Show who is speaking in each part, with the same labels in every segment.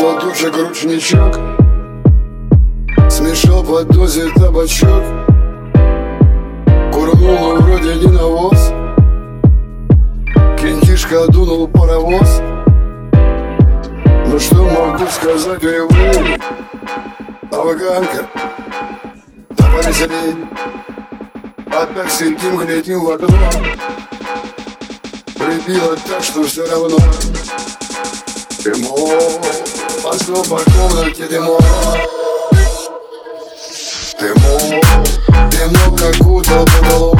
Speaker 1: Ручек, ручничок Смешал под дозе табачок. Курнула вроде не навоз. Кентишка дунул паровоз. Ну что могу сказать, увы Афганка Да повеселей Опять сидим, глядим в окно. Прибило так, что все равно Дымок Пошло по комнате дымок Дымок Дымок как утро потолок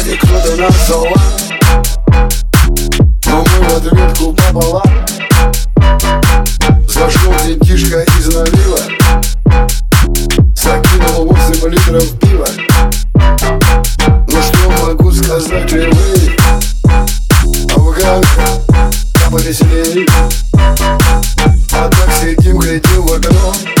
Speaker 1: ради нас танцевал Но мы в ответку пополам Зашел детишка из налива Закинул 8 литров пива. Ну что могу сказать, вы а в голове повеселее. А так сидим, глядим в окно.